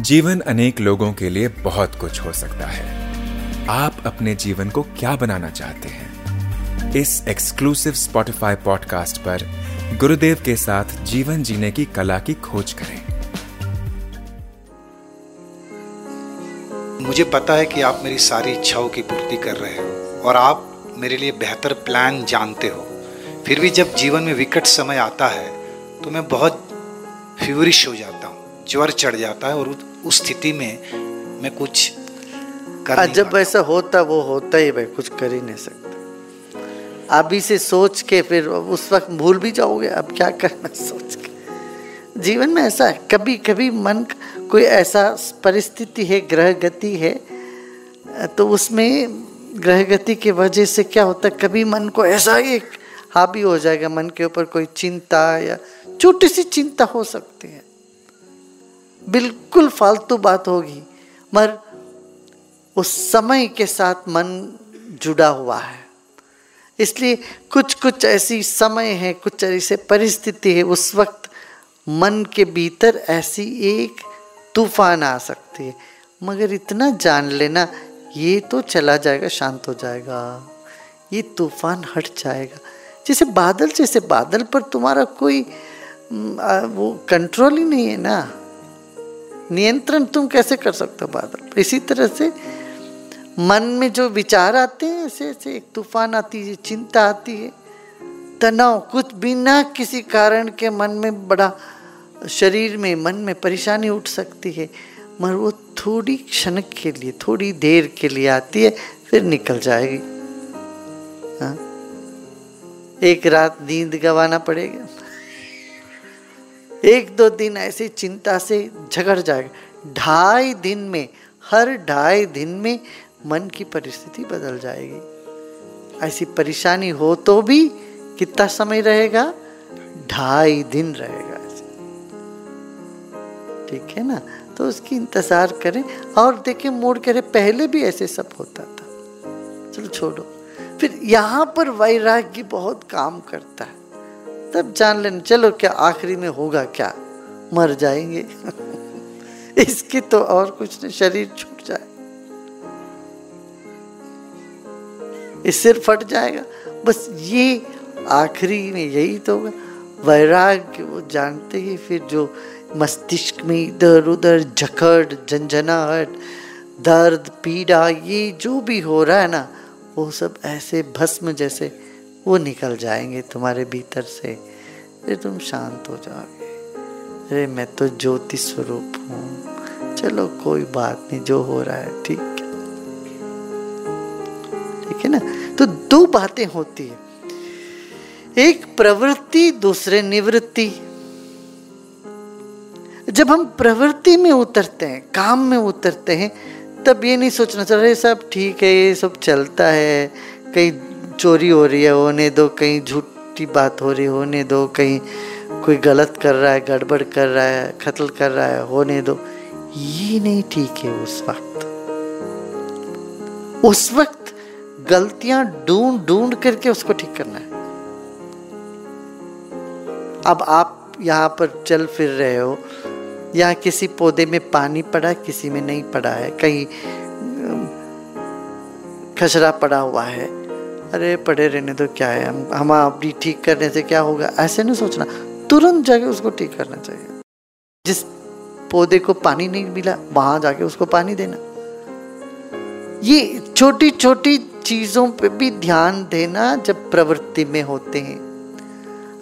जीवन अनेक लोगों के लिए बहुत कुछ हो सकता है। आप अपने जीवन को क्या बनाना चाहते हैं? इस एक्सक्लूसिव स्पॉटिफाई पॉडकास्ट पर गुरुदेव के साथ जीवन जीने की कला की खोज करें। मुझे पता है कि आप मेरी सारी इच्छाओं की पूर्ति कर रहे हो और आप मेरे लिए बेहतर प्लान जानते हो। फिर भी जब जीवन में विकट समय आता है तो मैं बहुत फ्यूरिश हो जाता ज्वर चढ़ जाता है और उस स्थिति में मैं कुछ कर जब ऐसा होता वो होता ही भाई कुछ कर ही नहीं सकता। अभी से सोच के फिर उस वक्त भूल भी जाओगे अब क्या करना सोच के? जीवन में ऐसा है कभी कभी मन कोई ऐसा परिस्थिति है ग्रह गति है तो उसमें ग्रह गति की वजह से क्या होता है कभी मन को ऐसा एक हावी हो जाएगा मन के ऊपर कोई चिंता या छोटी सी चिंता हो सकती है। बिल्कुल फालतू बात होगी, मगर उस समय के साथ मन जुड़ा हुआ है। इसलिए कुछ कुछ ऐसी समय है, कुछ ऐसे परिस्थिति है, उस वक्त मन के भीतर ऐसी एक तूफ़ान आ सकती है। मगर इतना जान लेना, ये तो चला जाएगा, शांत हो जाएगा। ये तूफ़ान हट जाएगा। जैसे बादल जैसे बादल पर तुम्हारा कोई वो कंट्रोल ही नहीं है ना। नियंत्रण तुम कैसे कर सकते हो बादल? इसी तरह से मन में जो विचार आते हैं, ऐसे ऐसे एक तूफ़ान आती है, चिंता आती है, तनाव कुछ बिना किसी कारण के मन में बड़ा शरीर में, मन में परेशानी उठ सकती है, मगर वो थोड़ी क्षण के लिए, थोड़ी देर के लिए आती है, फिर निकल जाएगी। हाँ? एक रात नींद गवाना पड़ेगा। एक दो दिन ऐसी चिंता से झगड़ जाएगा। ढाई दिन में, हर ढाई दिन में मन की परिस्थिति बदल जाएगी। ऐसी परेशानी हो तो भी कितना समय रहेगा? ढाई दिन रहेगा ठीक है ना? तो उसकी इंतज़ार करें। और देखें मोड़ करे, पहले भी ऐसे सब होता था। चलो छोड़ो। फिर यहाँ पर वैराग्य बहुत काम करता है। तब जान लेना, चलो क्या आखिरी में होगा क्या? मर जाएँगे। इसकी तो और कुछ नहीं, शरीर छूट जाए। सिर फट जाएगा। बस ये आखिरी में यही तो होगा। वैराग्य, वो जानते ही फिर जो मस्तिष्क में इधर उधर झकड़, झंझनाहट, दर्द, पीड़ा, ये जो भी हो रहा है ना, वो सब ऐसे भस्म जैसे वो निकल जाएँगे तुम्हारे भीतर से। फिर तुम शांत हो जाओगे। अरे, मैं तो ज्योति स्वरूप हूँ। चलो, कोई बात नहीं, जो हो रहा है, ठीक ठीक है ना? तो दो बातें होती है। एक, प्रवृत्ति, दूसरे, निवृत्ति। जब हम प्रवृत्ति में उतरते हैं, काम में उतरते हैं, तब ये नहीं सोचना चल सब ठीक है, ये सब चलता है, कहीं चोरी हो रही है, होने दो, कहीं झूठी बात हो रही होने दो, कहीं कोई गलत कर रहा है, गड़बड़ कर रहा है, कत्ल कर रहा है, होने दो। ये नहीं ठीक है उस वक्त। उस वक्त गलतियाँ ढूंढ ढूंढ करके उसको ठीक करना है। अब आप यहाँ पर चल फिर रहे हो या किसी पौधे में पानी पड़ा, किसी में नहीं पड़ा है, कहीं खसरा पड़ा हुआ है अरे पड़े रहने तो क्या है? हम अपनी ठीक करने से क्या होगा? ऐसे नहीं सोचना। तुरंत जाके उसको ठीक करना चाहिए। जिस पौधे को पानी नहीं मिला, वहाँ जाके उसको पानी देना। ये छोटी छोटी चीज़ों पे भी ध्यान देना जब प्रवृत्ति में होते हैं।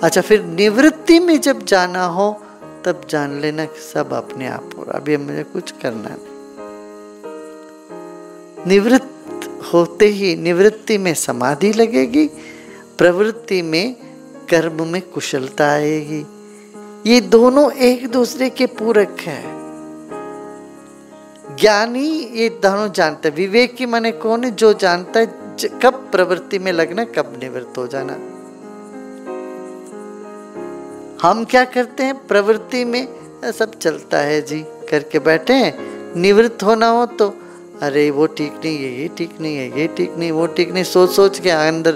अच्छा फिर निवृत्ति में जब जाना हो, तब जान लेना कि सब अपने आप हो रहा अभी मुझे कुछ करना नहीं निवृत्त होते ही निवृत्ति में समाधि लगेगी, प्रवृत्ति में कर्म में कुशलता आएगी। ये दोनों एक दूसरे के पूरक है। ज्ञानी ये दोनों जानते विवेक की माने कौन है? जो जानता है कब प्रवृत्ति में लगना, कब निवृत्त हो जाना। हम क्या करते हैं? प्रवृत्ति में सब चलता है जी, करके बैठे हैं। निवृत्त होना हो तो अरे, वो ठीक नहीं है, ये ठीक नहीं है, ये ठीक नहीं, वो ठीक नहीं सोच सोच के अंदर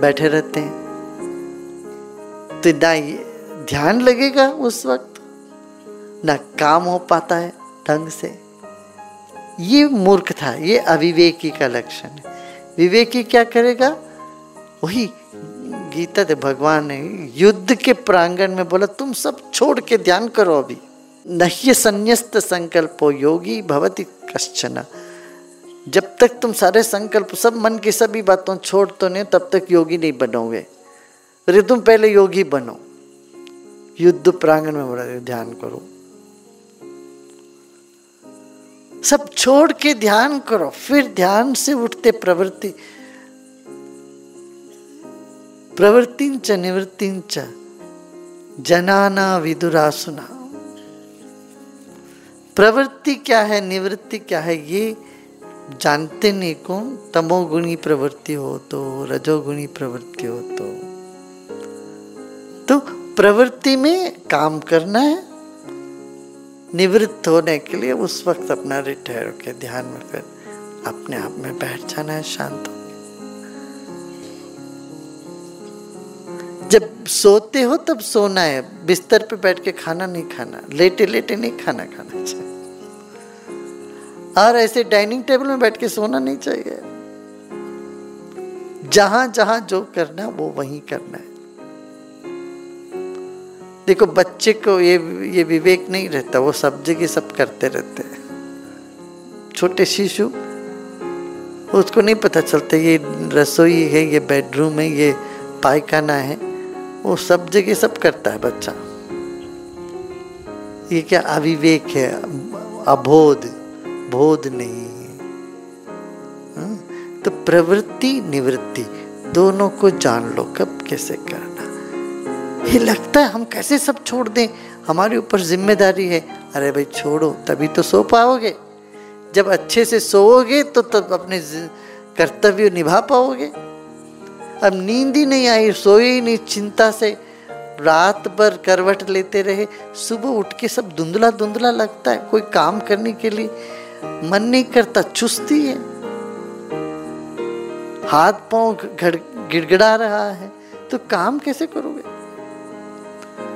बैठे रहते हैं। तो ना ध्यान लगेगा उस वक्त, ना काम हो पाता है ढंग से। ये मूर्ख था, ये अविवेकी का लक्षण है। विवेकी क्या करेगा? वही गीता दे भगवान ने युद्ध के प्रांगण में बोला, तुम सब छोड़ के ध्यान करो अभी। नह्य संन्यस्त संकल्पो योगी भवती कश्चना। जब तक तुम सारे संकल्प, सब मन की सभी बातों छोड़ तो नहीं तब तक योगी नहीं बनोगे। अरे तुम पहले योगी बनो। युद्ध प्रांगण में बड़ा ध्यान करो। सब छोड़ के ध्यान करो, फिर ध्यान से उठते प्रवृत्ति। प्रवृत्ति च निवृत्ति च जनाना विदुरासुना। प्रवृत्ति क्या है, निवृत्ति क्या है, ये जानते नहीं कौन तमोगुणी प्रवृत्ति हो तो रजोगुणी प्रवृत्ति हो तो तो प्रवृत्ति में काम करना है, निवृत्त होने के लिए उस वक्त अपना रिटायर के ध्यान में कर अपने आप में बैठ जाना है शांत हो जब सोते हो तब सोना है, बिस्तर पे बैठ के खाना नहीं खाना लेटे लेटे नहीं खाना खाना चाहिए। और ऐसे डाइनिंग टेबल में बैठ के सोना नहीं चाहिए। जहाँ जहाँ जो करना है, वो वहीं करना है। देखो, बच्चे को ये ये विवेक नहीं रहता, वो सब जगह सब करते रहते हैं। छोटे शिशु, उसको नहीं पता चलता, ये रसोई है, ये बेडरूम है, ये पायखाना है, वो सब जगह सब करता है बच्चा। ये क्या अविवेक है, अबोध? बोध नहीं है। हाँ? तो प्रवृत्ति, निवृत्ति, दोनों को जान लो, कब कैसे करना। ये लगता है हम कैसे सब छोड़ दें? हमारे ऊपर ज़िम्मेदारी है। अरे भाई, छोड़ो, तभी तो सो पाओगे। जब अच्छे से सोओगे तो तब अपने कर्तव्य निभा पाओगे। अब नींद ही नहीं आई, सोए ही नहीं, चिंता से। रात भर करवट लेते रहे। सुबह उठ के सब धुंधला धुंधला लगता है। कोई काम करने के लिए मन नहीं करता, चुस्ती है। हाथ पाँव गिड़गिड़ा रहा है तो काम कैसे करोगे?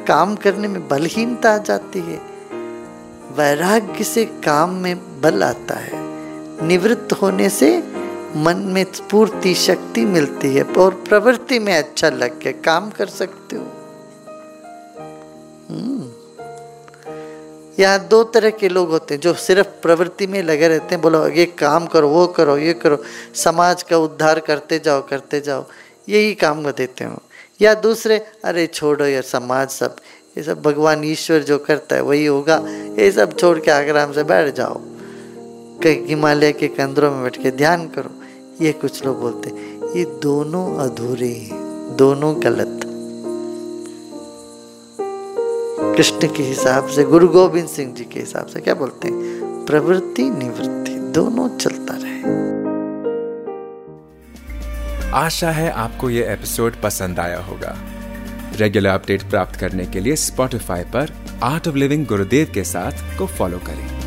काम करने में बलहीनता आ जाती है। वैराग्य से काम में बल आता है। निवृत्त होने से मन में स्फूर्ति, शक्ति मिलती है और प्रवृत्ति में अच्छा लग के काम कर सकते हो। यहाँ दो तरह के लोग होते हैं जो सिर्फ़ प्रवृत्ति में लगे रहते हैं, बोलो, ये काम करो, वो करो, ये करो, समाज का उद्धार करते जाओ करते जाओ। यही काम देते हो या दूसरे, अरे, छोड़ो यार, समाज सब, ये सब भगवान ईश्वर जो करता है, वही होगा। ये सब छोड़ के आगराम से बैठ जाओ। कहीं हिमालय के कंदरों में बैठ के ध्यान करो। ये कुछ लोग बोलते ये दोनों अधूरे हैं, दोनों गलत कृष्ण के हिसाब से, गुरु गोविंद सिंह जी के हिसाब से, क्या बोलते हैं? प्रवृत्ति, निवृत्ति, दोनों चलता रहे। आशा है आपको ये एपिसोड पसंद आया होगा। रेगुलर अपडेट प्राप्त करने के लिए स्पॉटिफाई पर आर्ट ऑफ़ लिविंग गुरुदेव के साथ को फॉलो करें।